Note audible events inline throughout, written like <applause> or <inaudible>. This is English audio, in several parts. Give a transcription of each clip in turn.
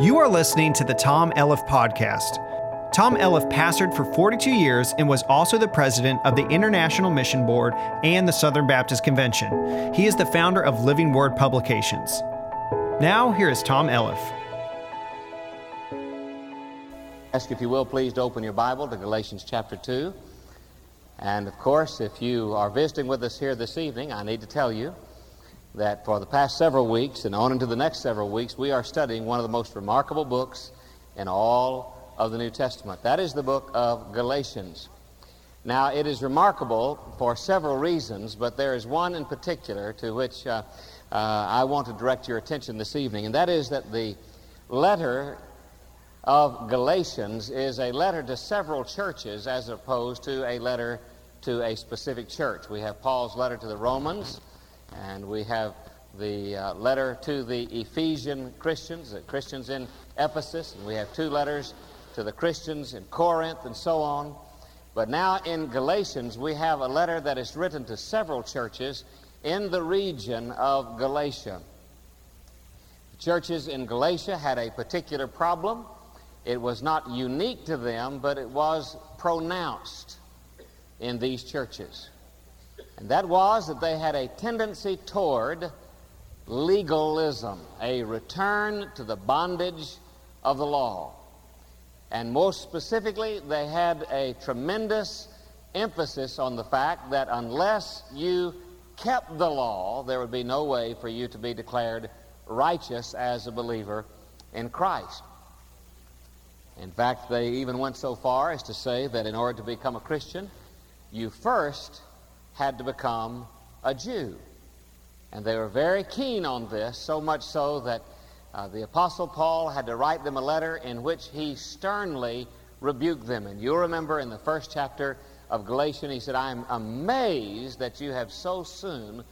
You are listening to the Tom Elliff Podcast. Tom Elliff pastored for 42 years and was also the president of the International Mission Board and the Southern Baptist Convention. He is the founder of Living Word Publications. Now, here is Tom Elliff. Ask if you will please to open your Bible to Galatians chapter 2. And of course, if you are visiting with us here this evening, I need to tell you that for the past several weeks and on into the next several weeks, we are studying one of the most remarkable books in all of the New Testament. That is the book of Galatians. Now, it is remarkable for several reasons, but there is one in particular to which uh, uh, I want to direct your attention this evening, and that is that the letter of Galatians is a letter to several churches as opposed to a letter to a specific church. We have Paul's letter to the Romans. And we have the uh, letter to the Ephesian Christians, the Christians in Ephesus, and we have two letters to the Christians in Corinth and so on. But now in Galatians, we have a letter that is written to several churches in the region of Galatia. The churches in Galatia had a particular problem. It was not unique to them, but it was pronounced in these churches. And that was that they had a tendency toward legalism, a return to the bondage of the law. And most specifically, they had a tremendous emphasis on the fact that unless you kept the law, there would be no way for you to be declared righteous as a believer in Christ. In fact, they even went so far as to say that in order to become a Christian, you first had to become a Jew. And they were very keen on this, so much so that uh, the Apostle Paul had to write them a letter in which he sternly rebuked them. And you'll remember in the first chapter of Galatians, he said, I am amazed that you have so soon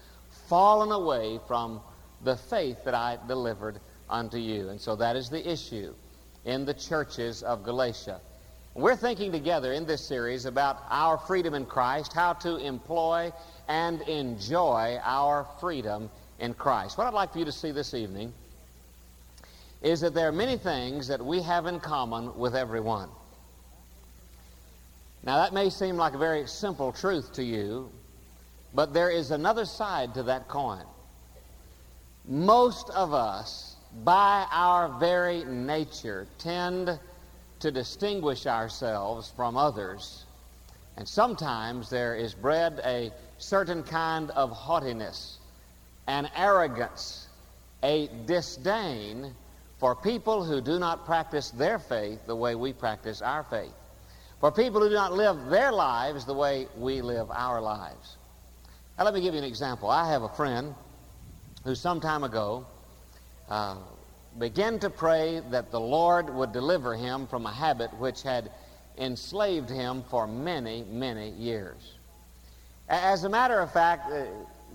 fallen away from the faith that I delivered unto you. And so that is the issue in the churches of Galatia. We're thinking together in this series about our freedom in Christ, how to employ and enjoy our freedom in Christ. What I'd like for you to see this evening is that there are many things that we have in common with everyone. Now, that may seem like a very simple truth to you, but there is another side to that coin. Most of us, by our very nature, tend to distinguish ourselves from others. And sometimes there is bred a certain kind of haughtiness, an arrogance, a disdain for people who do not practice their faith the way we practice our faith, for people who do not live their lives the way we live our lives. Now, let me give you an example. I have a friend who some time ago uh, began to pray that the Lord would deliver him from a habit which had enslaved him for many, many years. As a matter of fact, uh,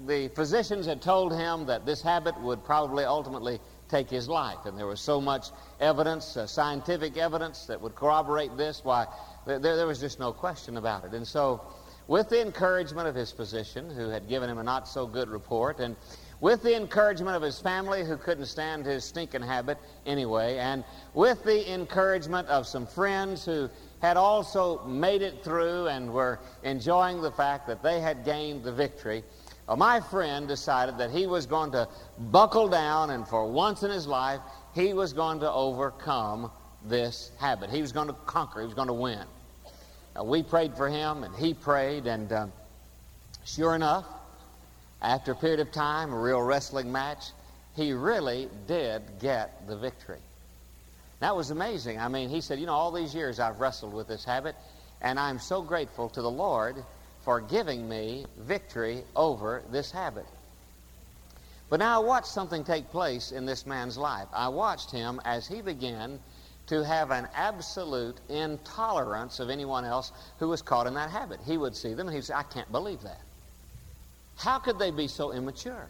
the physicians had told him that this habit would probably ultimately take his life. And there was so much evidence, uh, scientific evidence, that would corroborate this. Why, there, there was just no question about it. And so, with the encouragement of his physician, who had given him a not so good report, and with the encouragement of his family who couldn't stand his stinking habit anyway, and with the encouragement of some friends who had also made it through and were enjoying the fact that they had gained the victory, uh, my friend decided that he was going to buckle down and for once in his life, he was going to overcome this habit. He was going to conquer, he was going to win. Now, we prayed for him and he prayed, and uh, sure enough, after a period of time, a real wrestling match, he really did get the victory. That was amazing. I mean, he said, You know, all these years I've wrestled with this habit, and I'm so grateful to the Lord for giving me victory over this habit. But now I watched something take place in this man's life. I watched him as he began to have an absolute intolerance of anyone else who was caught in that habit. He would see them and he'd say, I can't believe that. How could they be so immature?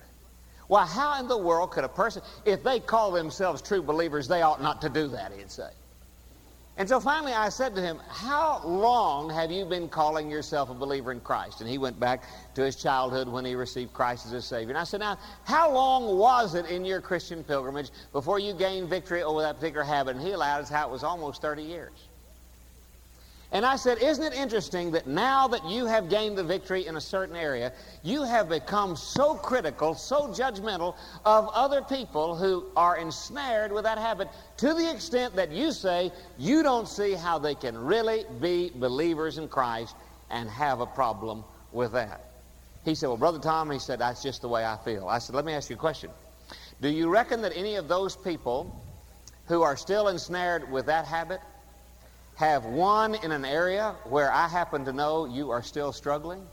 Why, how in the world could a person, if they call themselves true believers, they ought not to do that, he'd say. And so finally I said to him, How long have you been calling yourself a believer in Christ? And he went back to his childhood when he received Christ as his Savior. And I said, Now, how long was it in your Christian pilgrimage before you gained victory over that particular habit? And he allowed us how it was almost 30 years. And I said, Isn't it interesting that now that you have gained the victory in a certain area, you have become so critical, so judgmental of other people who are ensnared with that habit to the extent that you say you don't see how they can really be believers in Christ and have a problem with that? He said, Well, Brother Tom, he said, That's just the way I feel. I said, Let me ask you a question. Do you reckon that any of those people who are still ensnared with that habit have one in an area where I happen to know you are still struggling?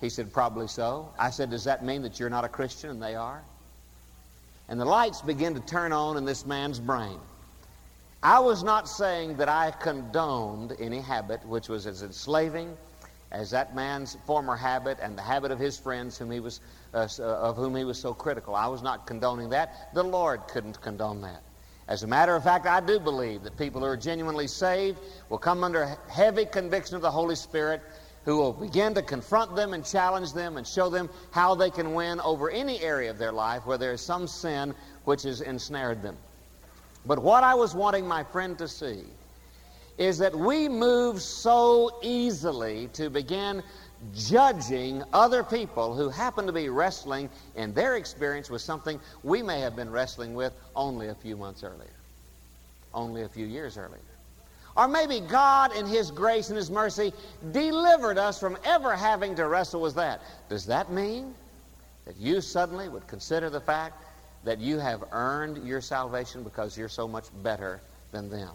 He said, Probably so. I said, Does that mean that you're not a Christian? And they are. And the lights begin to turn on in this man's brain. I was not saying that I condoned any habit which was as enslaving as that man's former habit and the habit of his friends whom he was, uh, uh of whom he was so critical. I was not condoning that. The Lord couldn't condone that. As a matter of fact, I do believe that people who are genuinely saved will come under heavy conviction of the Holy Spirit who will begin to confront them and challenge them and show them how they can win over any area of their life where there is some sin which has ensnared them. But what I was wanting my friend to see is that we move so easily to begin judging other people who happen to be wrestling in their experience with something we may have been wrestling with only a few months earlier, only a few years earlier. Or maybe God, in His grace and His mercy, delivered us from ever having to wrestle with that. Does that mean that you suddenly would consider the fact that you have earned your salvation because you're so much better than them?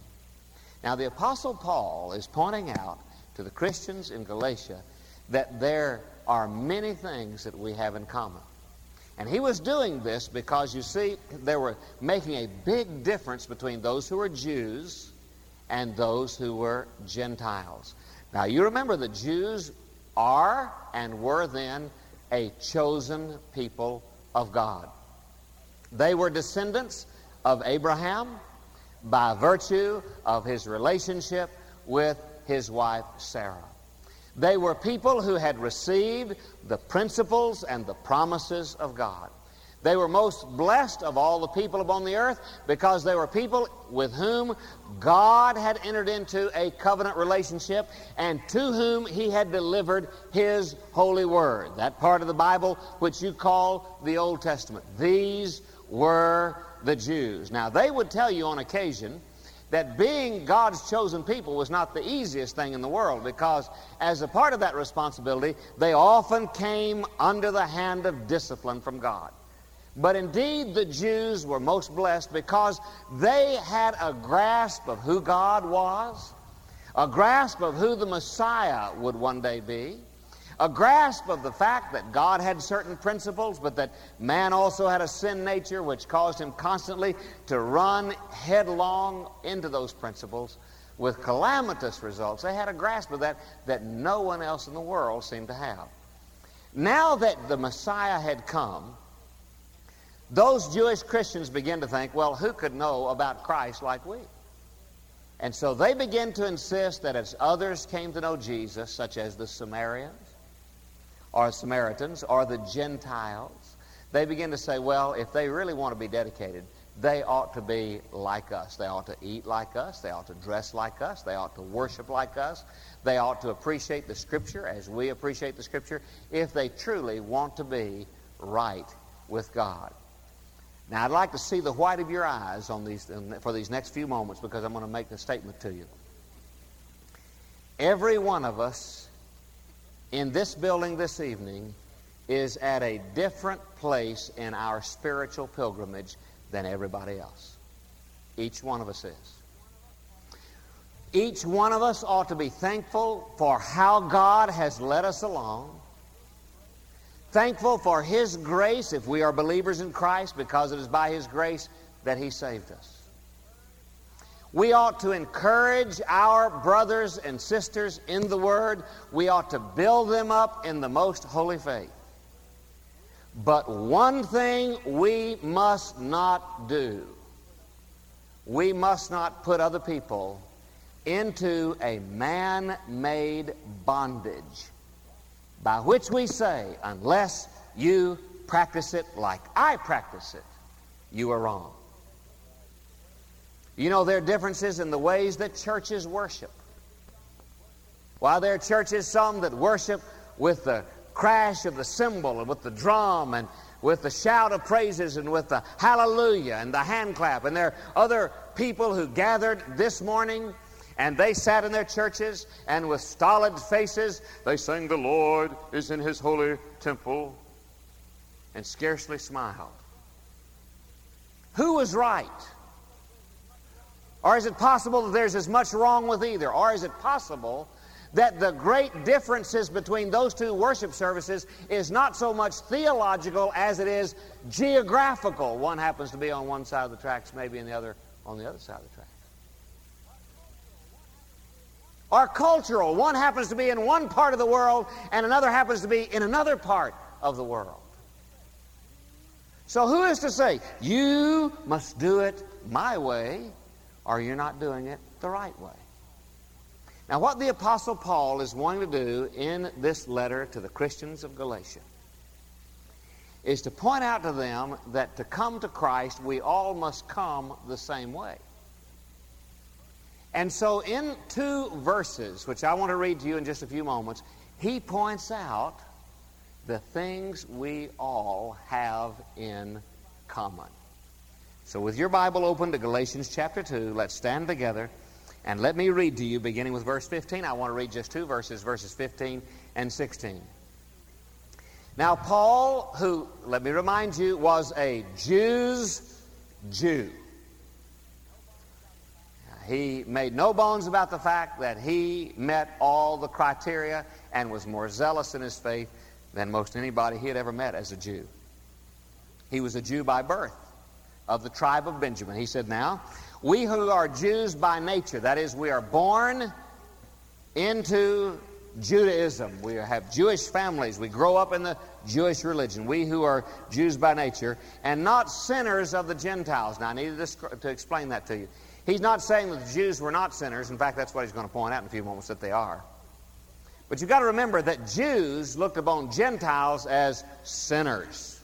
Now, the Apostle Paul is pointing out to the Christians in Galatia that there are many things that we have in common. And he was doing this because, you see, they were making a big difference between those who were Jews and those who were Gentiles. Now, you remember the Jews are and were then a chosen people of God. They were descendants of Abraham by virtue of his relationship with his wife Sarah. They were people who had received the principles and the promises of God. They were most blessed of all the people upon the earth because they were people with whom God had entered into a covenant relationship and to whom He had delivered His holy word. That part of the Bible which you call the Old Testament. These were the Jews. Now, they would tell you on occasion that being God's chosen people was not the easiest thing in the world because, as a part of that responsibility, they often came under the hand of discipline from God. But indeed, the Jews were most blessed because they had a grasp of who God was, a grasp of who the Messiah would one day be, a grasp of the fact that God had certain principles, but that man also had a sin nature which caused him constantly to run headlong into those principles with calamitous results. They had a grasp of that that no one else in the world seemed to have. Now that the Messiah had come, those Jewish Christians began to think, well, who could know about Christ like we? And so they began to insist that as others came to know Jesus, such as the Samaritans, or Samaritans or the Gentiles, they begin to say, well, if they really want to be dedicated, they ought to be like us. They ought to eat like us. They ought to dress like us. They ought to worship like us. They ought to appreciate the Scripture as we appreciate the Scripture if they truly want to be right with God. Now, I'd like to see the white of your eyes on these, for these next few moments because I'm going to make a statement to you. Every one of us in this building this evening is at a different place in our spiritual pilgrimage than everybody else. Each one of us is. Each one of us ought to be thankful for how God has led us along. Thankful for His grace if we are believers in Christ because it is by His grace that He saved us. We ought to encourage our brothers and sisters in the Word. We ought to build them up in the most holy faith. But one thing we must not do we must not put other people into a man made bondage, by which we say, unless you practice it like I practice it, you are wrong. You know, there are differences in the ways that churches worship. While there are churches, some that worship with the crash of the cymbal and with the drum and with the shout of praises and with the hallelujah and the hand clap. And there are other people who gathered this morning and they sat in their churches and with stolid faces they sang, The Lord is in his holy temple, and scarcely smiled. Who was right? Or is it possible that there's as much wrong with either? Or is it possible that the great differences between those two worship services is not so much theological as it is geographical? One happens to be on one side of the tracks, maybe, and the other on the other side of the tracks. Or cultural. One happens to be in one part of the world, and another happens to be in another part of the world. So, who is to say, you must do it my way, or you're not doing it the right way? Now, what the Apostle Paul is wanting to do in this letter to the Christians of Galatia is to point out to them that to come to Christ, we all must come the same way. And so, in two verses, which I want to read to you in just a few moments, he points out the things we all have in common. So, with your Bible open to Galatians chapter 2, let's stand together and let me read to you, beginning with verse 15. I want to read just two verses, verses 15 and 16. Now, Paul, who, let me remind you, was a Jew's Jew. He made no bones about the fact that he met all the criteria and was more zealous in his faith than most anybody he had ever met as a Jew. He was a Jew by birth of the tribe of Benjamin. He said, Now, we who are Jews by nature, that is, we are born into Judaism. We have Jewish families. We grow up in the Jewish religion. We who are Jews by nature and not sinners of the Gentiles. Now, I needed to explain that to you. He's not saying that the Jews were not sinners. In fact, that's what he's going to point out in a few moments that they are. But you've got to remember that Jews looked upon Gentiles as sinners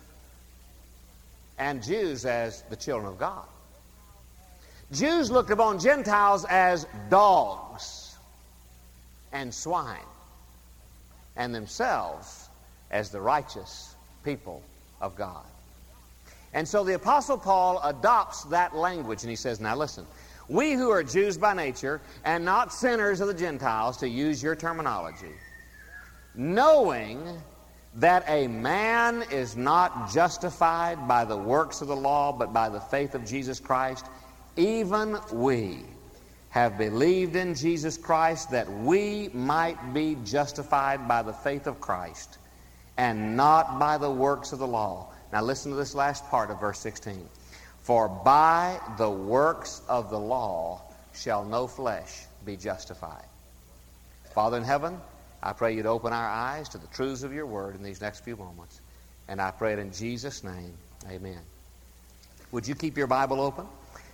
and Jews as the children of God. Jews looked upon Gentiles as dogs and swine and themselves as the righteous people of God. And so the Apostle Paul adopts that language and he says, Now listen, we who are Jews by nature and not sinners of the Gentiles, to use your terminology, knowing that a man is not justified by the works of the law, but by the faith of Jesus Christ, even we have believed in Jesus Christ that we might be justified by the faith of Christ and not by the works of the law. Now listen to this last part of verse 16. For by the works of the law shall no flesh be justified. Father in heaven, I pray you to open our eyes to the truths of your word in these next few moments. And I pray it in Jesus' name. Amen. Would you keep your Bible open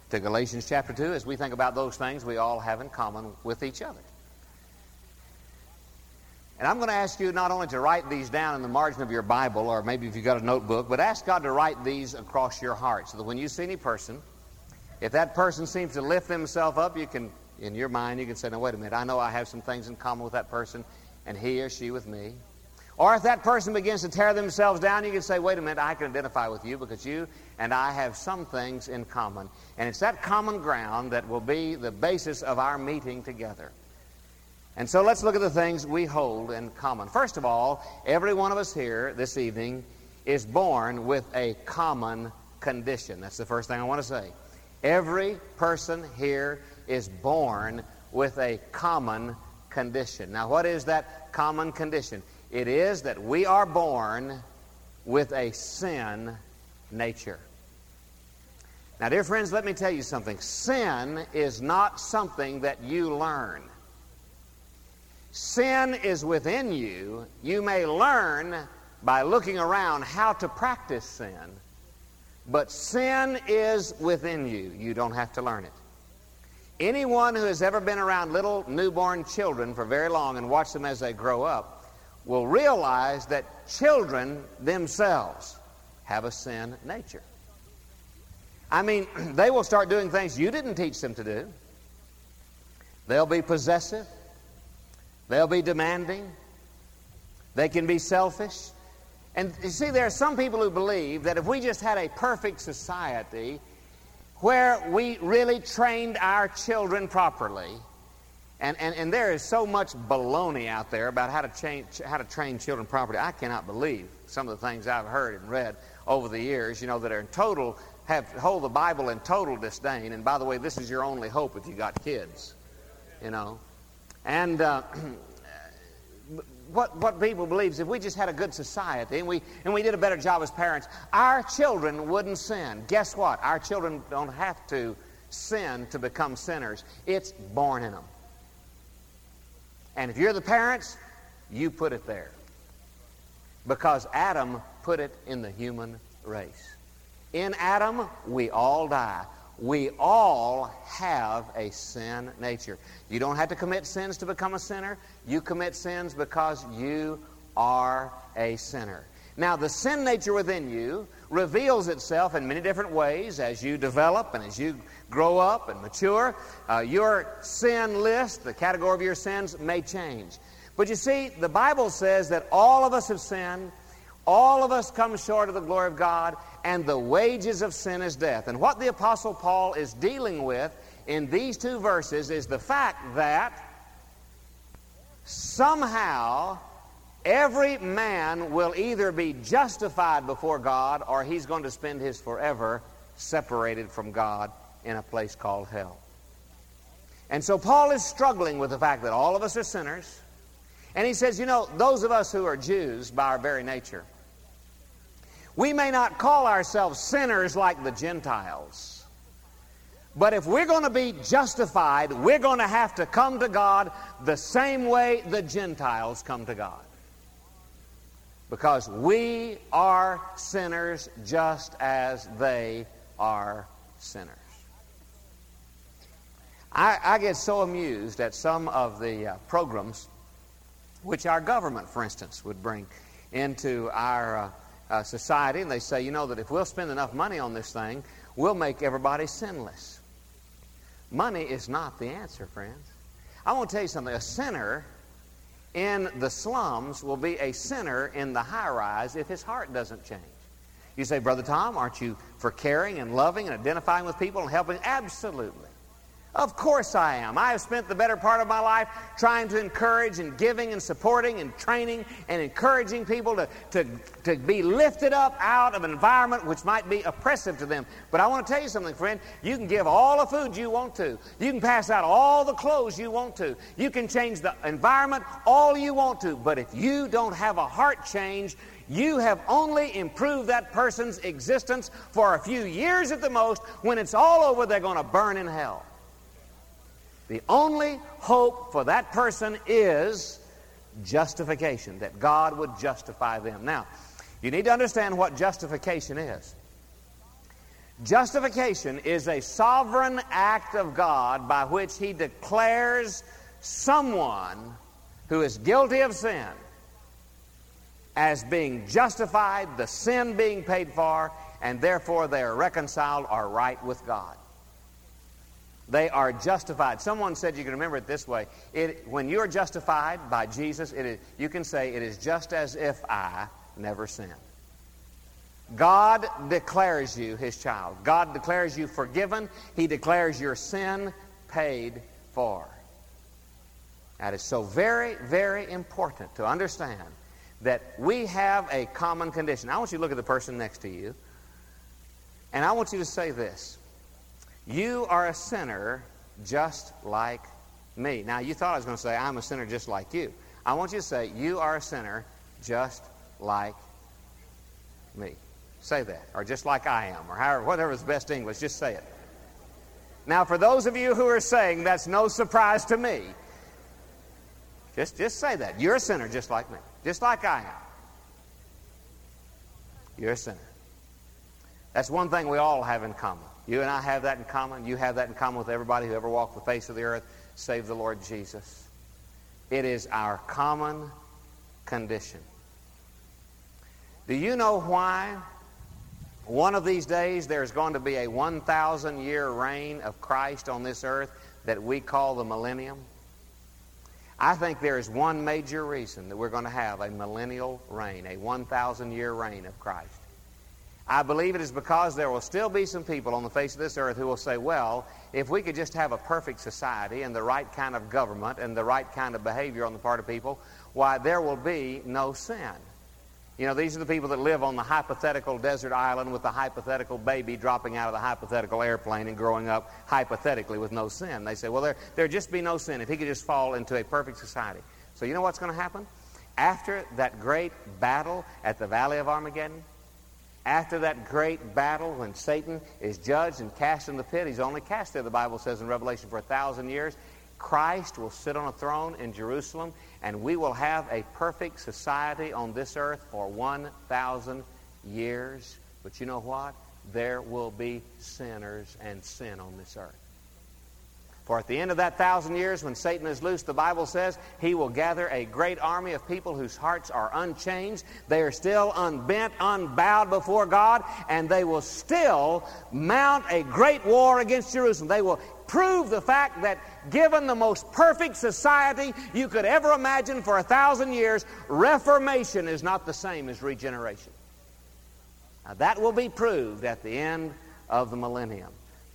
to Galatians chapter 2 as we think about those things we all have in common with each other? And I'm going to ask you not only to write these down in the margin of your Bible, or maybe if you've got a notebook, but ask God to write these across your heart so that when you see any person, if that person seems to lift themselves up, you can, in your mind, you can say, now, wait a minute, I know I have some things in common with that person, and he or she with me. Or if that person begins to tear themselves down, you can say, wait a minute, I can identify with you because you and I have some things in common. And it's that common ground that will be the basis of our meeting together. And so let's look at the things we hold in common. First of all, every one of us here this evening is born with a common condition. That's the first thing I want to say. Every person here is born with a common condition. Now, what is that common condition? It is that we are born with a sin nature. Now, dear friends, let me tell you something. Sin is not something that you learn. Sin is within you. You may learn by looking around how to practice sin, but sin is within you. You don't have to learn it. Anyone who has ever been around little newborn children for very long and watched them as they grow up will realize that children themselves have a sin nature. I mean, <clears throat> they will start doing things you didn't teach them to do. They'll be possessive. They'll be demanding. They can be selfish. And you see, there are some people who believe that if we just had a perfect society where we really trained our children properly, and, and, and there is so much baloney out there about how to, change, how to train children properly. I cannot believe some of the things I've heard and read over the years, you know, that are in total, have hold the Bible in total disdain. And by the way, this is your only hope if you got kids, you know. And uh, <clears throat> what, what people believe is if we just had a good society and we, and we did a better job as parents, our children wouldn't sin. Guess what? Our children don't have to sin to become sinners. It's born in them. And if you're the parents, you put it there. Because Adam put it in the human race. In Adam, we all die. We all have a sin nature. You don't have to commit sins to become a sinner. You commit sins because you are a sinner. Now, the sin nature within you reveals itself in many different ways as you develop and as you grow up and mature. Uh, your sin list, the category of your sins, may change. But you see, the Bible says that all of us have sinned, all of us come short of the glory of God, and the wages of sin is death. And what the Apostle Paul is dealing with in these two verses is the fact that somehow every man will either be justified before God or he's going to spend his forever separated from God in a place called hell. And so Paul is struggling with the fact that all of us are sinners. And he says, you know, those of us who are Jews by our very nature, we may not call ourselves sinners like the Gentiles. But if we're going to be justified, we're going to have to come to God the same way the Gentiles come to God. Because we are sinners just as they are sinners. I, I get so amused at some of the uh, programs which our government, for instance, would bring into our uh, uh, society, and they say, you know, that if we'll spend enough money on this thing, we'll make everybody sinless. Money is not the answer, friends. I want to tell you something. A sinner in the slums will be a sinner in the high rise if his heart doesn't change. You say, Brother Tom, aren't you for caring and loving and identifying with people and helping? Absolutely. Of course I am. I have spent the better part of my life trying to encourage and giving and supporting and training and encouraging people to, to, to be lifted up out of an environment which might be oppressive to them. But I want to tell you something, friend. You can give all the food you want to. You can pass out all the clothes you want to. You can change the environment all you want to. But if you don't have a heart change, you have only improved that person's existence for a few years at the most. When it's all over, they're going to burn in hell. The only hope for that person is justification, that God would justify them. Now, you need to understand what justification is. Justification is a sovereign act of God by which He declares someone who is guilty of sin as being justified, the sin being paid for, and therefore they are reconciled or right with God. They are justified. Someone said you can remember it this way. It, when you are justified by Jesus, it is, you can say, It is just as if I never sinned. God declares you his child. God declares you forgiven. He declares your sin paid for. That is so very, very important to understand that we have a common condition. I want you to look at the person next to you, and I want you to say this you are a sinner just like me. Now, you thought I was going to say, I'm a sinner just like you. I want you to say, You are a sinner just like me. Say that. Or just like I am. Or however, whatever is best English, just say it. Now, for those of you who are saying that's no surprise to me, just, just say that. You're a sinner just like me. Just like I am. You're a sinner. That's one thing we all have in common. You and I have that in common. You have that in common with everybody who ever walked the face of the earth, save the Lord Jesus. It is our common condition. Do you know why one of these days there's going to be a 1,000 year reign of Christ on this earth that we call the millennium? I think there is one major reason that we're going to have a millennial reign, a 1,000 year reign of Christ. I believe it is because there will still be some people on the face of this earth who will say, well, if we could just have a perfect society and the right kind of government and the right kind of behavior on the part of people, why, there will be no sin. You know, these are the people that live on the hypothetical desert island with the hypothetical baby dropping out of the hypothetical airplane and growing up hypothetically with no sin. They say, well, there, there'd just be no sin if he could just fall into a perfect society. So you know what's going to happen? After that great battle at the Valley of Armageddon, after that great battle when Satan is judged and cast in the pit, he's only cast there, the Bible says in Revelation, for a thousand years. Christ will sit on a throne in Jerusalem, and we will have a perfect society on this earth for 1,000 years. But you know what? There will be sinners and sin on this earth. For at the end of that thousand years, when Satan is loose, the Bible says he will gather a great army of people whose hearts are unchanged. They are still unbent, unbowed before God, and they will still mount a great war against Jerusalem. They will prove the fact that given the most perfect society you could ever imagine for a thousand years, reformation is not the same as regeneration. Now, that will be proved at the end of the millennium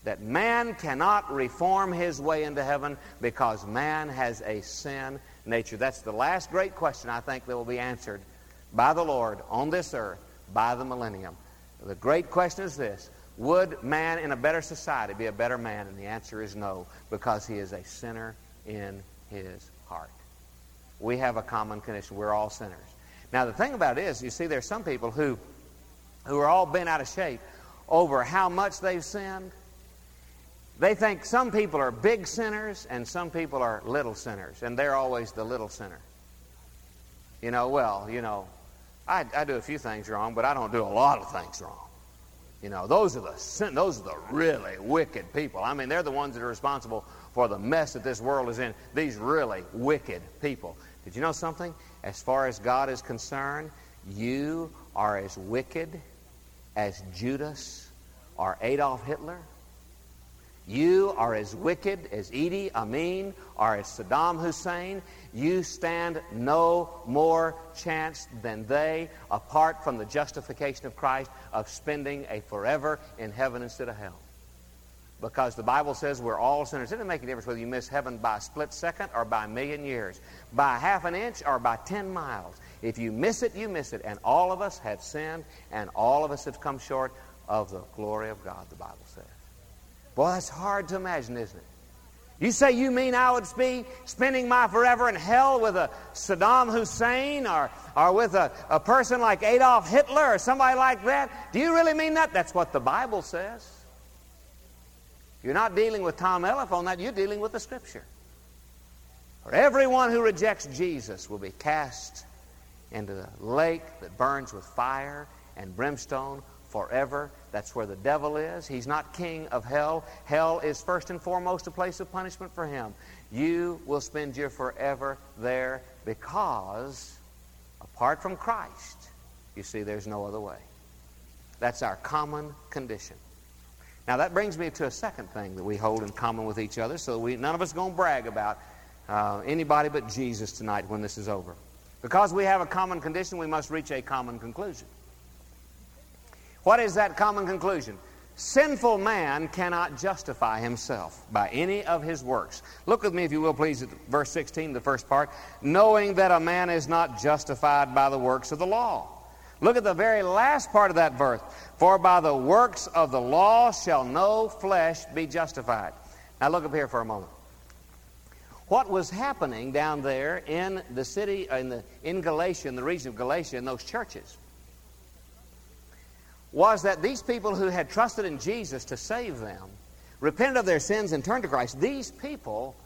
that man cannot reform his way into heaven because man has a sin nature. That's the last great question I think that will be answered by the Lord on this earth by the millennium. The great question is this Would man in a better society be a better man? And the answer is no, because he is a sinner in his heart. We have a common condition. We're all sinners. Now, the thing about it is, you see, there's some people who, who are all bent out of shape over how much they've sinned they think some people are big sinners and some people are little sinners, and they're always the little sinner. You know, well, you know, I, I do a few things wrong, but I don't do a lot of things wrong. You know, those are the sin, those are the really wicked people. I mean, they're the ones that are responsible for the mess that this world is in. These really wicked people. Did you know something? As far as God is concerned, you are as wicked as Judas or Adolf Hitler you are as wicked as Idi Amin or as Saddam Hussein. You stand no more chance than they, apart from the justification of Christ, of spending a forever in heaven instead of hell. Because the Bible says we're all sinners. It doesn't make a difference whether you miss heaven by a split second or by a million years, by half an inch or by 10 miles. If you miss it, you miss it. And all of us have sinned, and all of us have come short of the glory of God, the Bible says. Boy, that's hard to imagine, isn't it? You say you mean I would be spending my forever in hell with a Saddam Hussein or, or with a, a person like Adolf Hitler or somebody like that? Do you really mean that? That's what the Bible says. You're not dealing with Tom Elliff on that, you're dealing with the Scripture. For everyone who rejects Jesus will be cast into the lake that burns with fire and brimstone forever. That's where the devil is. He's not king of hell. Hell is first and foremost a place of punishment for him. You will spend your forever there because, apart from Christ, you see, there's no other way. That's our common condition. Now, that brings me to a second thing that we hold in common with each other, so we, none of us are going to brag about uh, anybody but Jesus tonight when this is over. Because we have a common condition, we must reach a common conclusion. What is that common conclusion? Sinful man cannot justify himself by any of his works. Look with me, if you will, please, at verse 16, the first part. Knowing that a man is not justified by the works of the law. Look at the very last part of that verse. For by the works of the law shall no flesh be justified. Now look up here for a moment. What was happening down there in the city, in, the, in Galatia, in the region of Galatia, in those churches? Was that these people who had trusted in Jesus to save them, repented of their sins and turned to Christ, these people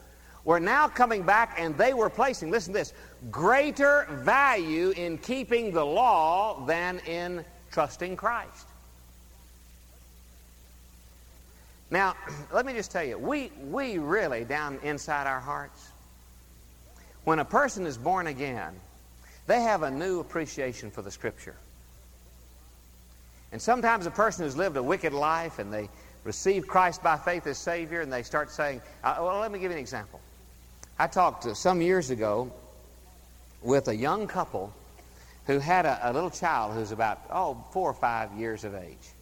were now coming back and they were placing, listen to this, greater value in keeping the law than in trusting Christ. Now, <clears throat> let me just tell you, we, we really, down inside our hearts, when a person is born again, they have a new appreciation for the Scripture. And sometimes a person who's lived a wicked life and they receive Christ by faith as Savior and they start saying, uh, well, let me give you an example. I talked uh, some years ago with a young couple who had a, a little child who's about, oh, four or five years of age.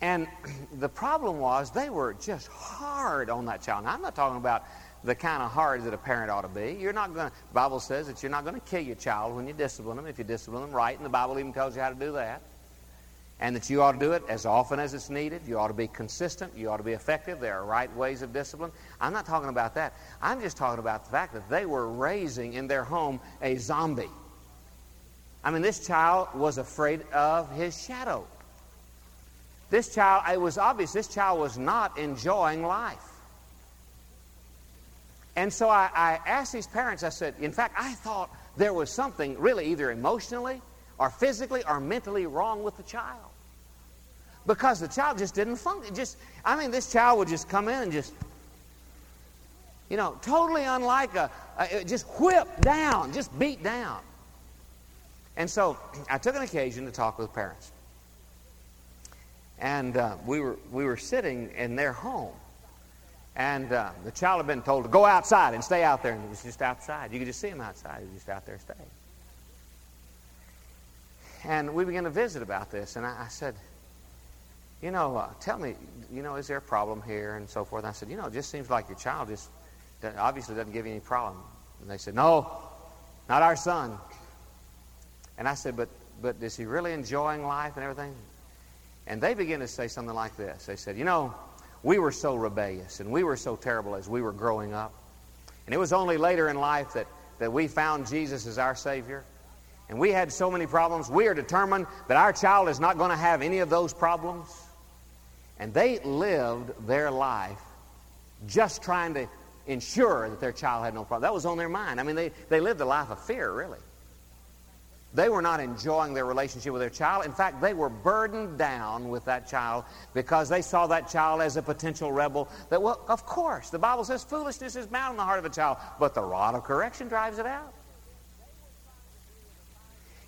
And <clears throat> the problem was they were just hard on that child. Now, I'm not talking about the kind of hard that a parent ought to be. You're not going to, the Bible says that you're not going to kill your child when you discipline them if you discipline them right, and the Bible even tells you how to do that. And that you ought to do it as often as it's needed. You ought to be consistent. You ought to be effective. There are right ways of discipline. I'm not talking about that. I'm just talking about the fact that they were raising in their home a zombie. I mean, this child was afraid of his shadow. This child, it was obvious this child was not enjoying life. And so I, I, asked these parents, I said, in fact, I thought there was something really either emotionally or physically or mentally wrong with the child. Because the child just didn't function. Just, I mean, this child would just come in and just, you know, totally unlike a, a just whipped down, just beat down. And so <clears throat> I took an occasion to talk with parents. And uh, we, were, we were sitting in their home. And uh, the child had been told to go outside and stay out there. And he was just outside. You could just see him outside. He was just out there staying. And we began to visit about this. And I, I said, you know, uh, tell me, you know, is there a problem here and so forth? And I said, you know, it just seems like your child just obviously doesn't give you any problem. And they said, no, not our son. And I said, but, but is he really enjoying life and everything? And they began to say something like this. They said, you know, we were so rebellious and we were so terrible as we were growing up. And it was only later in life that, that we found Jesus as our Savior. And we had so many problems. We are determined that our child is not going to have any of those problems. And they lived their life just trying to ensure that their child had no problem. That was on their mind. I mean, they, they lived a life of fear, really. They were not enjoying their relationship with their child. In fact, they were burdened down with that child because they saw that child as a potential rebel. That, well, of course, the Bible says foolishness is bound in the heart of a child, but the rod of correction drives it out.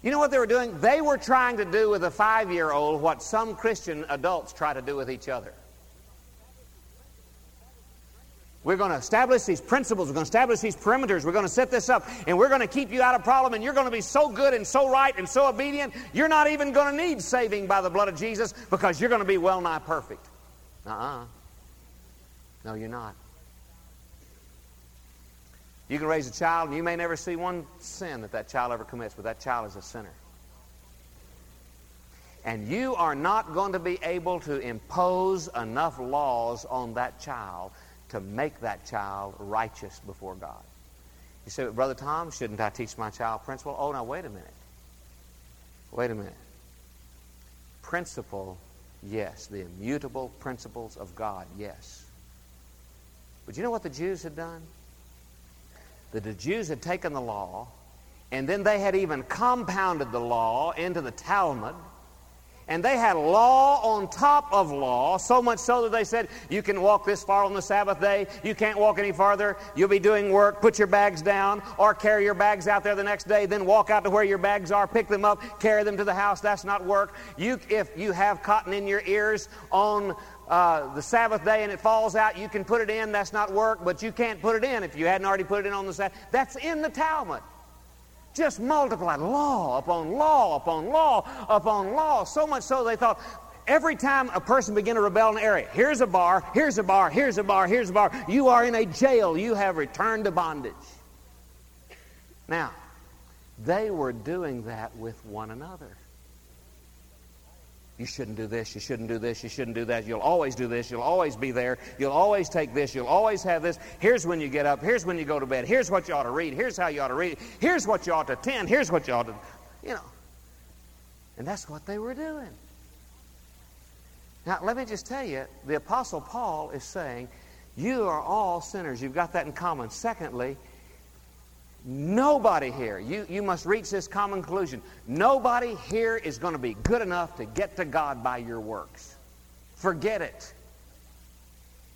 You know what they were doing? They were trying to do with a five year old what some Christian adults try to do with each other. We're going to establish these principles. We're going to establish these perimeters. We're going to set this up. And we're going to keep you out of problem. And you're going to be so good and so right and so obedient, you're not even going to need saving by the blood of Jesus because you're going to be well nigh perfect. Uh uh-uh. uh No, you're not. You can raise a child, and you may never see one sin that that child ever commits, but that child is a sinner. And you are not going to be able to impose enough laws on that child to make that child righteous before God. You say, Brother Tom, shouldn't I teach my child principle? Oh, now, wait a minute. Wait a minute. Principle, yes. The immutable principles of God, yes. But you know what the Jews had done? That the Jews had taken the law, and then they had even compounded the law into the Talmud. And they had law on top of law, so much so that they said, you can walk this far on the Sabbath day, you can't walk any farther, you'll be doing work, put your bags down, or carry your bags out there the next day, then walk out to where your bags are, pick them up, carry them to the house. That's not work. You, if you have cotton in your ears on uh, the Sabbath day and it falls out, you can put it in. That's not work, but you can't put it in if you hadn't already put it in on the Sabbath. That's in the Talmud. Just multiplied law upon law upon law upon law. So much so they thought every time a person began to rebel in an area, here's a bar, here's a bar, here's a bar, here's a bar. You are in a jail. You have returned to bondage. Now, they were doing that with one another. You shouldn't do this, you shouldn't do this, you shouldn't do that. You'll always do this, you'll always be there, you'll always take this, you'll always have this. Here's when you get up, here's when you go to bed, here's what you ought to read, here's how you ought to read, here's what you ought to attend, here's what you ought to, you know. And that's what they were doing. Now, let me just tell you, the Apostle Paul is saying, You are all sinners. You've got that in common. Secondly, Nobody here, you, you must reach this common conclusion. Nobody here is going to be good enough to get to God by your works. Forget it.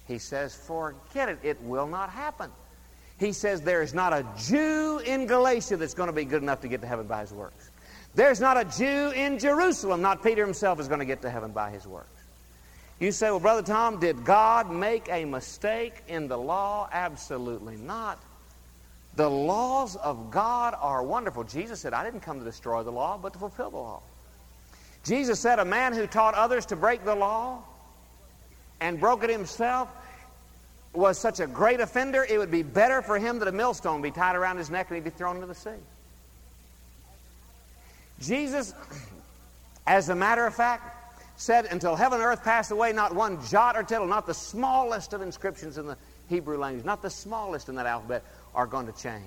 He says, forget it. It will not happen. He says there is not a Jew in Galatia that's going to be good enough to get to heaven by his works. There's not a Jew in Jerusalem, not Peter himself, is going to get to heaven by his works. You say, well, Brother Tom, did God make a mistake in the law? Absolutely not. The laws of God are wonderful. Jesus said, I didn't come to destroy the law, but to fulfill the law. Jesus said, a man who taught others to break the law and broke it himself was such a great offender, it would be better for him that a millstone be tied around his neck and he'd be thrown into the sea. Jesus, as a matter of fact, said, Until heaven and earth pass away, not one jot or tittle, not the smallest of inscriptions in the Hebrew language, not the smallest in that alphabet, are going to change.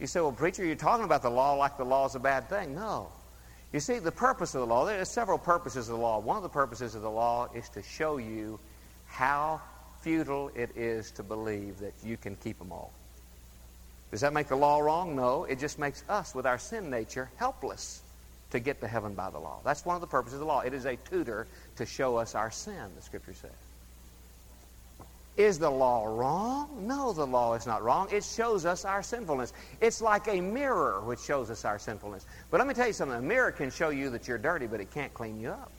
You say, Well, preacher, you're talking about the law like the law is a bad thing. No. You see, the purpose of the law, there are several purposes of the law. One of the purposes of the law is to show you how futile it is to believe that you can keep them all. Does that make the law wrong? No. It just makes us, with our sin nature, helpless to get to heaven by the law. That's one of the purposes of the law. It is a tutor to show us our sin, the Scripture says. Is the law wrong? No, the law is not wrong. It shows us our sinfulness. It's like a mirror which shows us our sinfulness. But let me tell you something a mirror can show you that you're dirty, but it can't clean you up.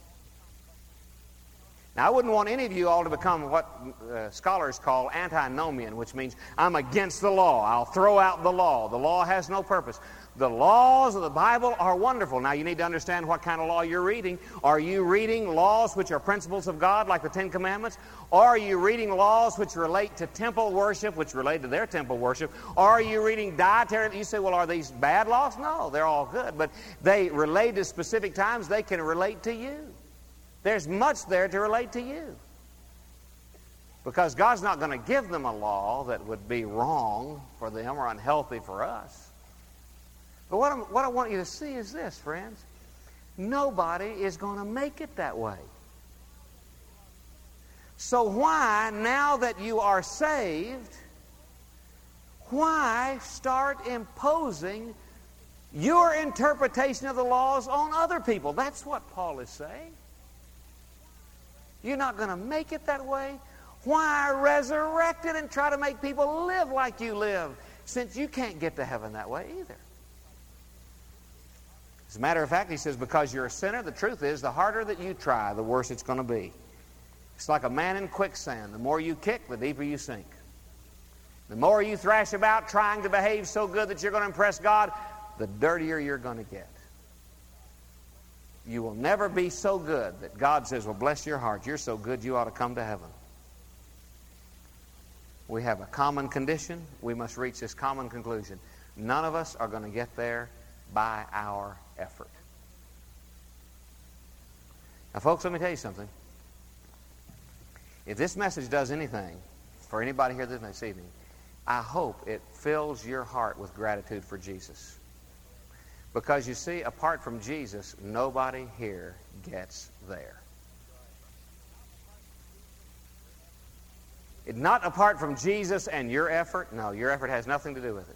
Now, I wouldn't want any of you all to become what uh, scholars call antinomian, which means I'm against the law. I'll throw out the law. The law has no purpose. The laws of the Bible are wonderful. Now, you need to understand what kind of law you're reading. Are you reading laws which are principles of God, like the Ten Commandments? Or are you reading laws which relate to temple worship, which relate to their temple worship? Or are you reading dietary? You say, well, are these bad laws? No, they're all good. But they relate to specific times, they can relate to you. There's much there to relate to you. Because God's not going to give them a law that would be wrong for them or unhealthy for us. But what, what i want you to see is this, friends. Nobody is going to make it that way. So, why, now that you are saved, why start imposing your interpretation of the laws on other people? That's what Paul is saying. You're not going to make it that way. Why resurrect it and try to make people live like you live since you can't get to heaven that way either? As a matter of fact, he says, because you're a sinner, the truth is, the harder that you try, the worse it's going to be. It's like a man in quicksand. The more you kick, the deeper you sink. The more you thrash about trying to behave so good that you're going to impress God, the dirtier you're going to get. You will never be so good that God says, Well, bless your heart. You're so good you ought to come to heaven. We have a common condition. We must reach this common conclusion. None of us are going to get there by our effort. Now, folks, let me tell you something. If this message does anything for anybody here this evening, I hope it fills your heart with gratitude for Jesus. Because you see, apart from Jesus, nobody here gets there. It, not apart from Jesus and your effort. No, your effort has nothing to do with it.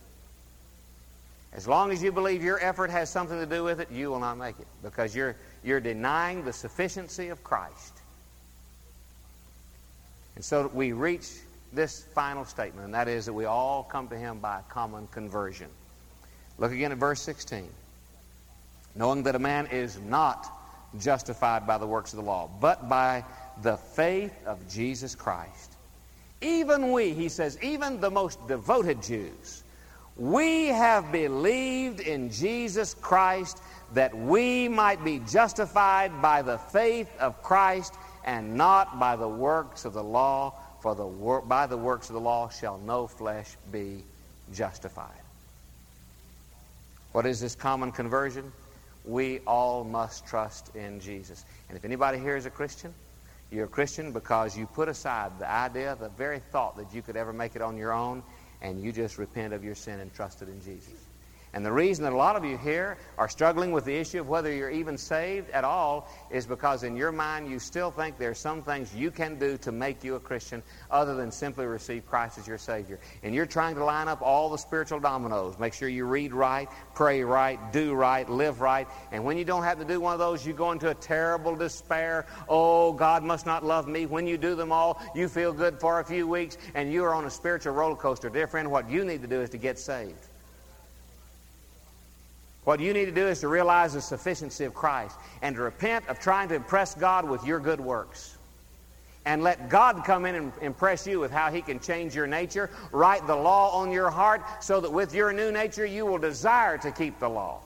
As long as you believe your effort has something to do with it, you will not make it because you're, you're denying the sufficiency of Christ. And so we reach this final statement, and that is that we all come to Him by common conversion. Look again at verse 16 knowing that a man is not justified by the works of the law, but by the faith of Jesus Christ. Even we, he says, even the most devoted Jews, we have believed in Jesus Christ that we might be justified by the faith of Christ and not by the works of the law, for the wor- by the works of the law shall no flesh be justified. What is this common conversion? we all must trust in Jesus. And if anybody here is a Christian, you're a Christian because you put aside the idea, the very thought that you could ever make it on your own, and you just repent of your sin and trusted in Jesus. And the reason that a lot of you here are struggling with the issue of whether you're even saved at all is because in your mind you still think there's some things you can do to make you a Christian other than simply receive Christ as your Savior. And you're trying to line up all the spiritual dominoes. Make sure you read right, pray right, do right, live right. And when you don't have to do one of those, you go into a terrible despair. Oh, God must not love me. When you do them all, you feel good for a few weeks and you are on a spiritual roller coaster. Dear friend, what you need to do is to get saved. What you need to do is to realize the sufficiency of Christ and to repent of trying to impress God with your good works. And let God come in and impress you with how He can change your nature, write the law on your heart, so that with your new nature you will desire to keep the law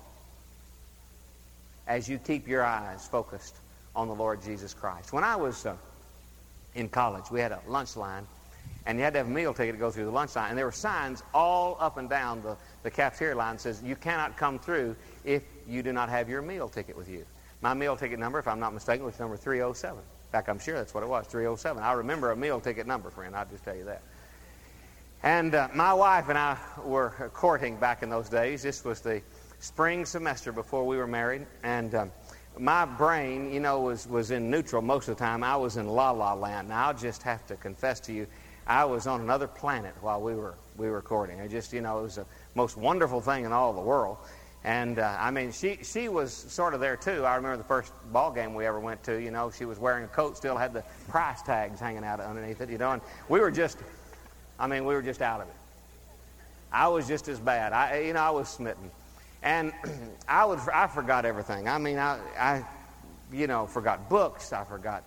as you keep your eyes focused on the Lord Jesus Christ. When I was uh, in college, we had a lunch line, and you had to have a meal ticket to go through the lunch line. And there were signs all up and down the the cafeteria line says you cannot come through if you do not have your meal ticket with you. My meal ticket number, if I'm not mistaken, was number 307. In fact, I'm sure that's what it was, 307. I remember a meal ticket number, friend. I'll just tell you that. And uh, my wife and I were courting back in those days. This was the spring semester before we were married. And um, my brain, you know, was, was in neutral most of the time. I was in la la land. Now, I'll just have to confess to you, I was on another planet while we were, we were courting. It just, you know, it was the most wonderful thing in all the world. And uh, I mean, she she was sort of there too. I remember the first ball game we ever went to. You know, she was wearing a coat, still had the price tags hanging out underneath it. You know, and we were just, I mean, we were just out of it. I was just as bad. I you know I was smitten, and <clears throat> I would I forgot everything. I mean, I I you know forgot books. I forgot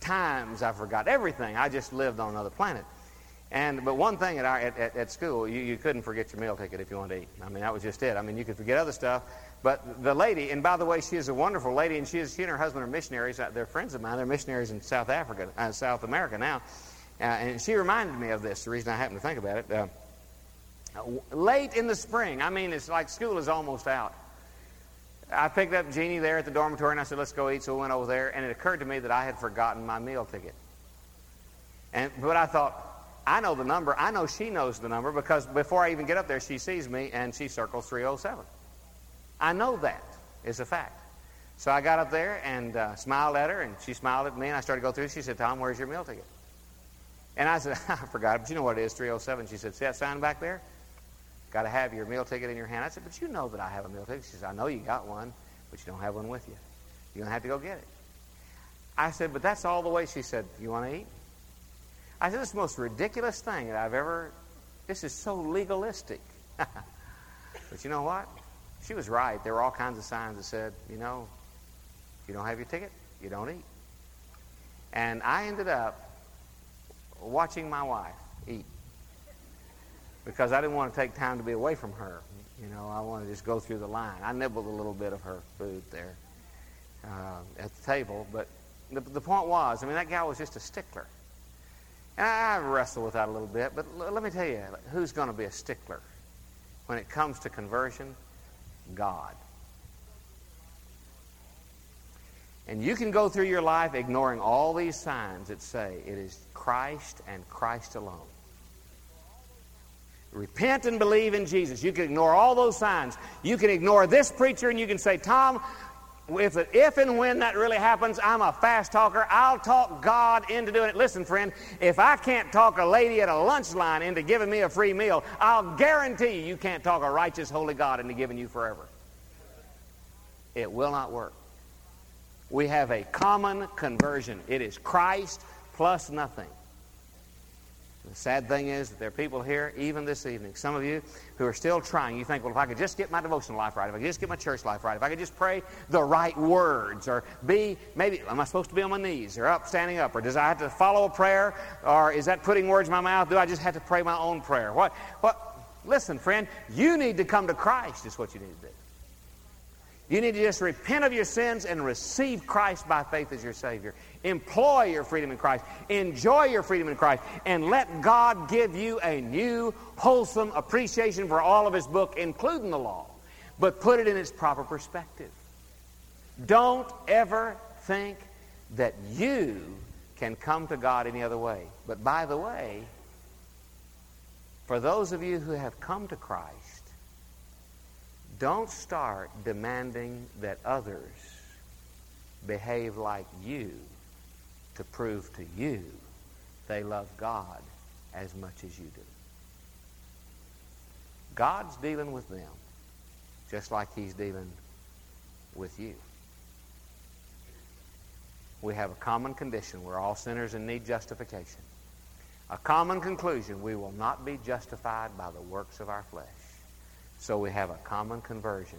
times. I forgot everything. I just lived on another planet. And but one thing at, our, at, at, at, school, you, you couldn't forget your meal ticket if you wanted to eat. I mean, that was just it. I mean, you could forget other stuff, but the lady, and by the way, she is a wonderful lady, and she, is, she and her husband are missionaries. Uh, they're friends of mine. They're missionaries in South Africa, uh, South America now. Uh, and she reminded me of this. The reason I happened to think about it. Uh, late in the spring, I mean, it's like school is almost out. I picked up Jeannie there at the dormitory, and I said, "Let's go eat." So we went over there, and it occurred to me that I had forgotten my meal ticket. And but I thought, I know the number. I know she knows the number because before I even get up there, she sees me and she circles 307. I know that is a fact. So I got up there and uh, smiled at her, and she smiled at me, and I started to go through. She said, Tom, where's your meal ticket? And I said, <laughs> I forgot, but you know what it is, 307. She said, see that sign back there? Got to have your meal ticket in your hand. I said, but you know that I have a meal ticket. She said, I know you got one, but you don't have one with you. You're going to have to go get it. I said, but that's all the way. She said, you want to eat? I said, this is the most ridiculous thing that I've ever, this is so legalistic. <laughs> but you know what? She was right. There were all kinds of signs that said, you know, you don't have your ticket, you don't eat. And I ended up watching my wife eat because I didn't want to take time to be away from her. You know, I wanted to just go through the line. I nibbled a little bit of her food there uh, at the table, but the, the point was, I mean, that gal was just a stickler. And I wrestled with that a little bit, but l- let me tell you who's going to be a stickler when it comes to conversion? God. And you can go through your life ignoring all these signs that say it is Christ and Christ alone. Repent and believe in Jesus. You can ignore all those signs. You can ignore this preacher and you can say, Tom, if, if and when that really happens, I'm a fast talker. I'll talk God into doing it. Listen, friend, if I can't talk a lady at a lunch line into giving me a free meal, I'll guarantee you, you can't talk a righteous, holy God into giving you forever. It will not work. We have a common conversion. It is Christ plus nothing. The sad thing is that there are people here, even this evening, some of you who are still trying. You think, well, if I could just get my devotional life right, if I could just get my church life right, if I could just pray the right words, or be, maybe, am I supposed to be on my knees, or up, standing up, or does I have to follow a prayer, or is that putting words in my mouth? Do I just have to pray my own prayer? What, what? Listen, friend, you need to come to Christ, is what you need to do. You need to just repent of your sins and receive Christ by faith as your Savior. Employ your freedom in Christ. Enjoy your freedom in Christ. And let God give you a new, wholesome appreciation for all of His book, including the law. But put it in its proper perspective. Don't ever think that you can come to God any other way. But by the way, for those of you who have come to Christ, Don't start demanding that others behave like you to prove to you they love God as much as you do. God's dealing with them just like He's dealing with you. We have a common condition. We're all sinners and need justification. A common conclusion we will not be justified by the works of our flesh. So we have a common conversion.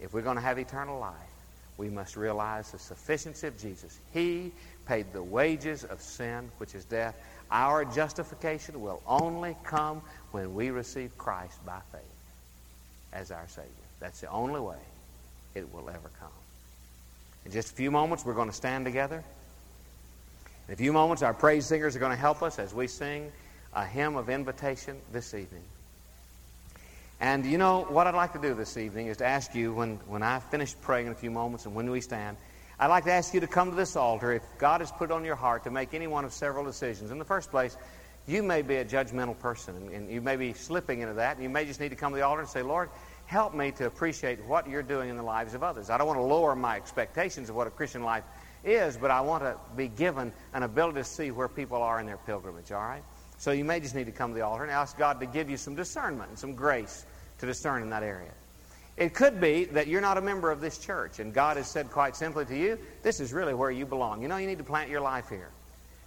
If we're going to have eternal life, we must realize the sufficiency of Jesus. He paid the wages of sin, which is death. Our justification will only come when we receive Christ by faith as our Savior. That's the only way it will ever come. In just a few moments, we're going to stand together. In a few moments, our praise singers are going to help us as we sing a hymn of invitation this evening. And you know, what I'd like to do this evening is to ask you, when, when I finish praying in a few moments and when we stand, I'd like to ask you to come to this altar if God has put on your heart to make any one of several decisions. In the first place, you may be a judgmental person, and you may be slipping into that, and you may just need to come to the altar and say, Lord, help me to appreciate what you're doing in the lives of others. I don't want to lower my expectations of what a Christian life is, but I want to be given an ability to see where people are in their pilgrimage, all right? So you may just need to come to the altar and ask God to give you some discernment and some grace to discern in that area. It could be that you're not a member of this church, and God has said quite simply to you, this is really where you belong. You know, you need to plant your life here.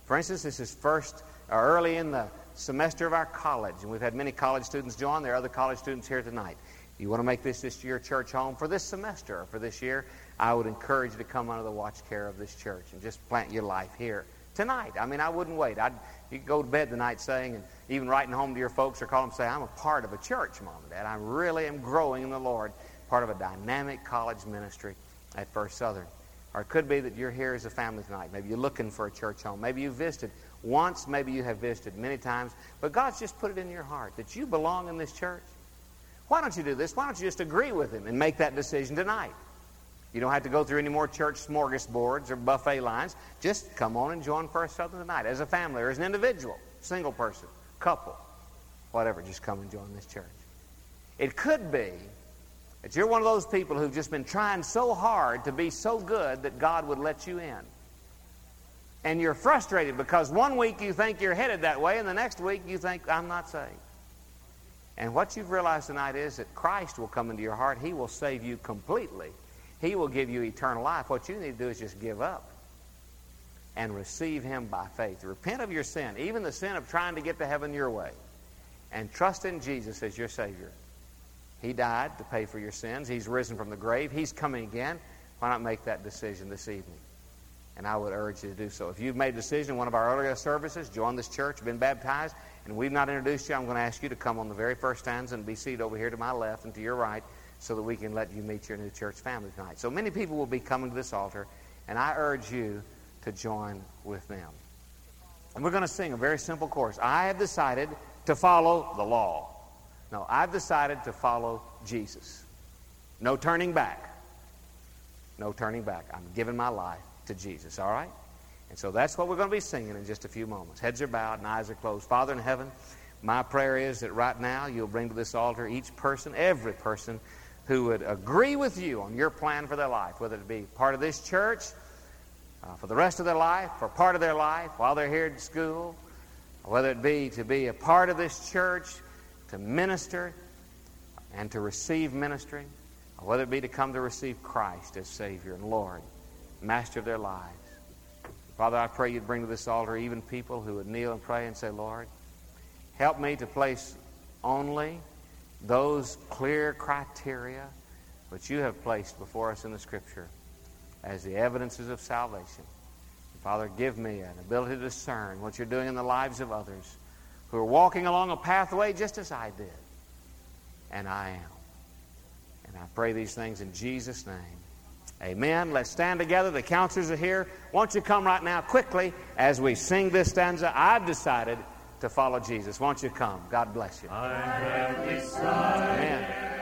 For instance, this is first or early in the semester of our college, and we've had many college students join. There are other college students here tonight. If you want to make this this your church home for this semester or for this year, I would encourage you to come under the watch care of this church and just plant your life here tonight. I mean, I wouldn't wait. I'd, you could go to bed tonight saying, and even writing home to your folks or call them say, I'm a part of a church, Mom and Dad. I really am growing in the Lord, part of a dynamic college ministry at First Southern. Or it could be that you're here as a family tonight. Maybe you're looking for a church home. Maybe you've visited once. Maybe you have visited many times. But God's just put it in your heart that you belong in this church. Why don't you do this? Why don't you just agree with Him and make that decision tonight? You don't have to go through any more church smorgasbords or buffet lines. Just come on and join First Southern tonight as a family or as an individual, single person, couple, whatever. Just come and join this church. It could be that you're one of those people who've just been trying so hard to be so good that God would let you in. And you're frustrated because one week you think you're headed that way, and the next week you think, I'm not saved. And what you've realized tonight is that Christ will come into your heart. He will save you completely he will give you eternal life. What you need to do is just give up and receive Him by faith. Repent of your sin, even the sin of trying to get to heaven your way, and trust in Jesus as your Savior. He died to pay for your sins. He's risen from the grave. He's coming again. Why not make that decision this evening? And I would urge you to do so. If you've made a decision in one of our earlier services, joined this church, been baptized, and we've not introduced you, I'm going to ask you to come on the very first stanza and be seated over here to my left and to your right so that we can let you meet your new church family tonight. So many people will be coming to this altar, and I urge you to join with them. And we're going to sing a very simple chorus. I have decided to follow the law. No, I've decided to follow Jesus. No turning back. No turning back. I'm giving my life to Jesus, all right? And so that's what we're going to be singing in just a few moments. Heads are bowed and eyes are closed. Father in heaven, my prayer is that right now you'll bring to this altar each person, every person who would agree with you on your plan for their life, whether it be part of this church, uh, for the rest of their life, for part of their life while they're here at school, whether it be to be a part of this church, to minister and to receive ministry, or whether it be to come to receive Christ as Savior and Lord, Master of their lives. Father, I pray you'd bring to this altar even people who would kneel and pray and say, Lord, help me to place only those clear criteria which you have placed before us in the Scripture as the evidences of salvation. Father, give me an ability to discern what you're doing in the lives of others who are walking along a pathway just as I did. And I am. And I pray these things in Jesus' name. Amen. Let's stand together. The counselors are here. Won't you come right now quickly as we sing this stanza? I've decided to follow Jesus. Won't you come? God bless you. Amen.